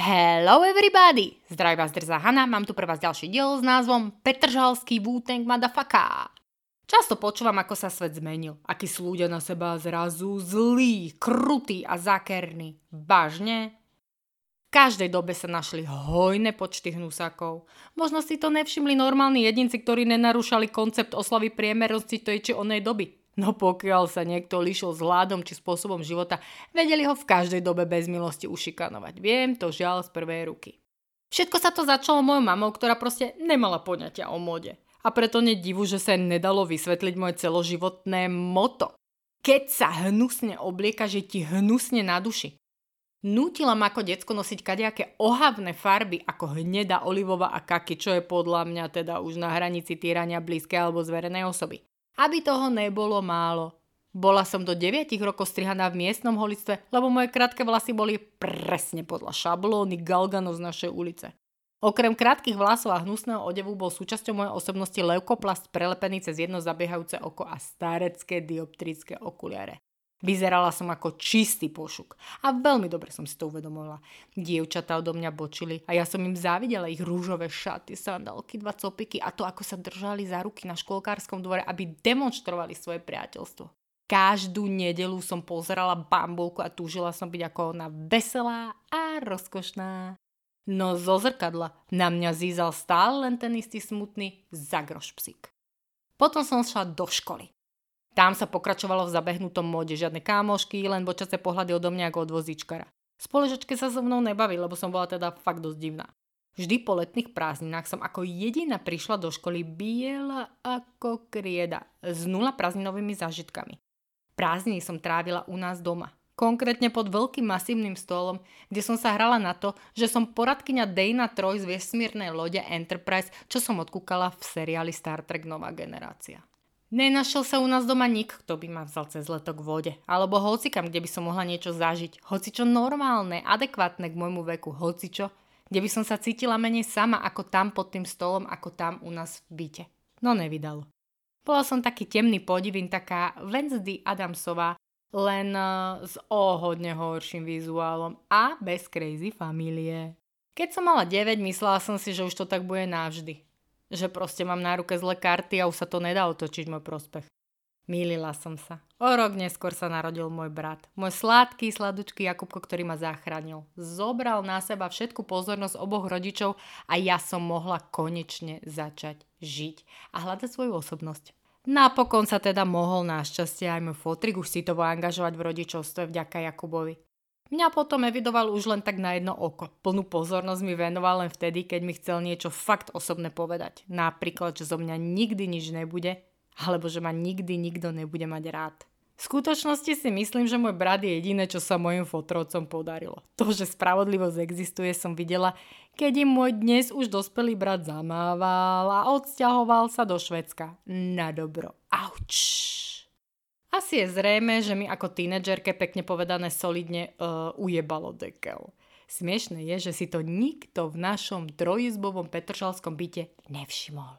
Hello everybody! Zdraví vás Drza Hanna, mám tu pre vás ďalší diel s názvom Petržalský Wu-Tang. Často počúvam, ako sa svet zmenil. Akí sú ľudia na seba zrazu zlí, krutí a zakerní. Vážne? V každej dobe sa našli hojné počty hnusákov. Možno si to nevšimli normálni jedinci, ktorí nenarúšali koncept oslavy priemernosti tej či onej doby. No pokiaľ sa niekto lišil s hľadom či spôsobom života, vedeli ho v každej dobe bez milosti ušikanovať. Viem to žiaľ z prvej ruky. Všetko sa to začalo mojou mamou, ktorá proste nemala poňatia o mode. A preto nedivu, že sa nedalo vysvetliť moje celoživotné moto. Keď sa hnusne oblieka, že ti hnusne na duši. Nútila ma ako decko nosiť kadejaké ohavné farby ako hneda, olivová a kaky, čo je podľa mňa teda už na hranici týrania blízkej alebo zverenej osoby. Aby toho nebolo málo. Bola som do 9 rokov strihaná v miestnom holictve, lebo moje krátke vlasy boli presne podľa šablóny Galganov z našej ulice. Okrem krátkých vlasov a hnusného odevu bol súčasťou mojej osobnosti leukoplast prelepený cez jedno zabiehajúce oko a starecké dioptrické okuliare. Vyzerala som ako čistý pošuk a veľmi dobre som si to uvedomovala. Dievčatá odo mňa bočili a ja som im závidela ich rúžové šaty, sandálky, dva copiky a to, ako sa držali za ruky na školkárskom dvore, aby demonstrovali svoje priateľstvo. Každú nedelu som pozerala bambulku a túžila som byť ako ona veselá a rozkošná. No zo zrkadla na mňa zízal stále len ten istý smutný zagroš psík. Potom som šla do školy. Tam sa pokračovalo v zabehnutom móde, žiadne kámošky, len počasie pohľady odo mňa ako od vozíčkara. Spoločačke sa so mnou nebaví, lebo som bola teda fakt dosť divná. Vždy po letných prázdninách som ako jediná prišla do školy biela ako krieda, s nula prázdninovými zážitkami. Prázdniny som trávila u nás doma, konkrétne pod veľkým masívnym stolom, kde som sa hrala na to, že som poradkyňa Dana Troy z vesmírnej lode Enterprise, čo som odkúkala v seriáli Star Trek Nová generácia. Nenašiel sa u nás doma nik, kto by ma vzal cez leto k vode. Alebo hocikam, kde by som mohla niečo zažiť. Hocičo normálne, adekvátne k môjmu veku. Hocičo, kde by som sa cítila menej sama ako tam pod tým stolom, ako tam u nás v byte. No nevydalo. Bola som taký temný podivín, taká Wednesday Adamsová, len uh, s ohodne horším vizuálom a bez crazy familie. Keď som mala 9, myslela som si, že už to tak bude navždy že proste mám na ruke zlé karty a už sa to nedá otočiť môj prospech. Mýlila som sa. O rok neskôr sa narodil môj brat. Môj sladký, sladučký Jakubko, ktorý ma zachránil. Zobral na seba všetku pozornosť oboch rodičov a ja som mohla konečne začať žiť a hľadať svoju osobnosť. Napokon sa teda mohol našťastie aj môj fotrik už citovo angažovať v rodičovstve vďaka Jakubovi. Mňa potom evidoval už len tak na jedno oko. Plnú pozornosť mi venoval len vtedy, keď mi chcel niečo fakt osobné povedať. Napríklad, že zo mňa nikdy nič nebude, alebo že ma nikdy nikto nebude mať rád. V skutočnosti si myslím, že môj brat je jediné, čo sa mojim fotrovcom podarilo. To, že spravodlivosť existuje, som videla, keď im môj dnes už dospelý brat zamával a odsťahoval sa do Švedska. Na dobro. Auč. Asi je zrejme, že mi ako tínedžerke pekne povedané solidne uh, ujebalo dekel. Smiešné je, že si to nikto v našom trojizbovom petržalskom byte nevšimol.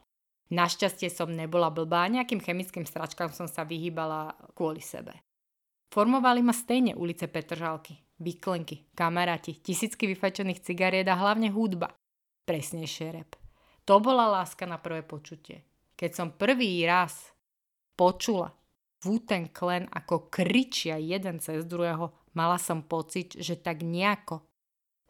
Našťastie som nebola blbá, nejakým chemickým stračkám som sa vyhýbala kvôli sebe. Formovali ma stejne ulice Petržalky, vyklenky, kamaráti, tisícky vyfajčených cigariet a hlavne hudba. Presnejšie rep. To bola láska na prvé počutie. Keď som prvý raz počula Wu-Tang Clan ako kričia jeden cez druhého, mala som pocit, že tak nejako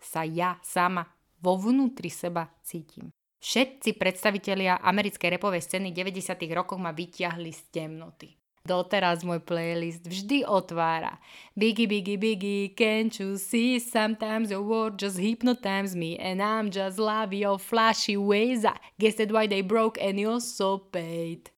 sa ja sama vo vnútri seba cítim. Všetci predstavitelia americkej repovej scény 90. rokov ma vyťahli z temnoty. Doteraz môj playlist vždy otvára. Biggie, biggie, biggie, can't you see? Sometimes your word just hypnotize me and I'm just love your flashy ways. I guess that why they broke and you so paid.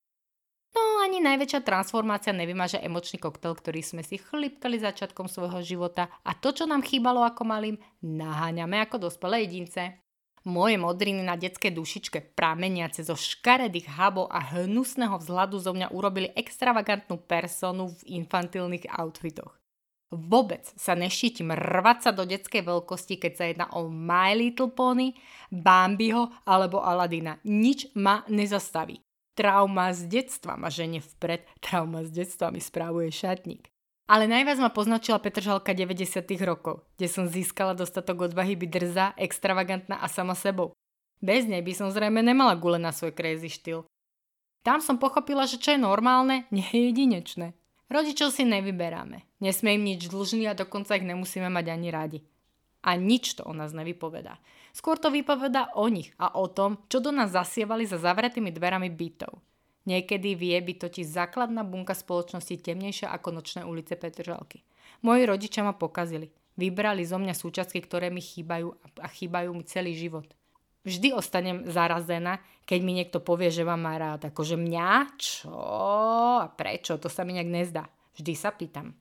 Ani najväčšia transformácia nevymaže emočný koktel, ktorý sme si chlipkali začiatkom svojho života a to, čo nám chýbalo ako malým, naháňame ako dospelé jedince. Moje modriny na detskej dušičke, prameniace zo škaredých habov a hnusného vzhľadu zo mňa urobili extravagantnú personu v infantilných outfitoch. Vôbec sa nešítim rvať sa do detskej veľkosti, keď sa jedná o My Little Pony, Bambiho alebo Aladina. Nič ma nezastaví. Trauma z detstva ma žene vpred, trauma z detstva mi správuje šatník. Ale najviac ma poznačila Petržalka 90 rokov, kde som získala dostatok odvahy byť drzá, extravagantná a sama sebou. Bez nej by som zrejme nemala gule na svoj crazy štýl. Tam som pochopila, že čo je normálne, nie je jedinečné. Rodičov si nevyberáme. Nesme im nič dlžný a dokonca ich nemusíme mať ani radi. A nič to o nás nevypovedá. Skôr to vypovedá o nich a o tom, čo do nás zasievali za zavretými dverami bytov. Niekedy vie byť totiž základná bunka spoločnosti temnejšia ako nočné ulice Petržalky. Moji rodičia ma pokazili. Vybrali zo mňa súčiastky, ktoré mi chýbajú a chýbajú mi celý život. Vždy ostanem zarazená, keď mi niekto povie, že ma má rád. Akože mňa? Čo? A prečo? To sa mi nejak nezdá. Vždy sa pýtam.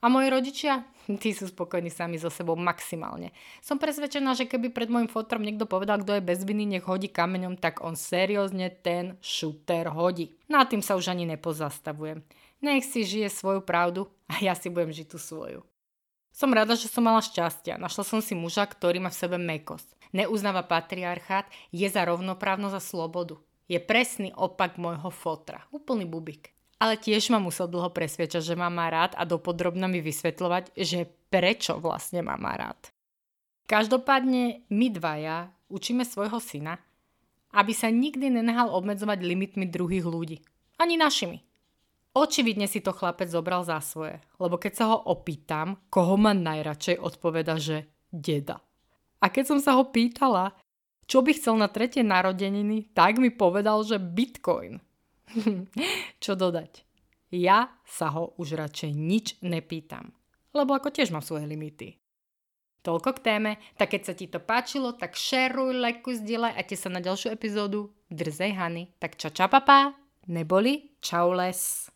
A moji rodičia? Tí sú spokojní sami so sebou maximálne. Som presvedčená, že keby pred môjim fotrom niekto povedal, kto je bez viny, nech hodí kameňom, tak on seriózne ten šúter hodí. Nad tým sa už ani nepozastavujem. Nech si žije svoju pravdu a ja si budem žiť tú svoju. Som rada, že som mala šťastia. Našla som si muža, ktorý má v sebe mekosť. Neuznáva patriarchát, je za rovnoprávnosť a slobodu. Je presný opak môjho fotra. Úplný bubik ale tiež ma musel dlho presviečať, že ma má rád a dopodrobne mi vysvetľovať, že prečo vlastne ma má rád. Každopádne my dvaja učíme svojho syna, aby sa nikdy nenehal obmedzovať limitmi druhých ľudí. Ani našimi. Očividne si to chlapec zobral za svoje, lebo keď sa ho opýtam, koho má najradšej, odpoveda, že deda. A keď som sa ho pýtala, čo by chcel na tretie narodeniny, tak mi povedal, že bitcoin. Čo dodať? Ja sa ho už radšej nič nepýtam, lebo ako tiež mám svoje limity. Toľko k téme, tak keď sa ti to páčilo, tak šeruj, lajkuj, zdieľaj a te sa na ďalšiu epizódu Drzej Hany. Tak ča ča papa, neboli, čau les.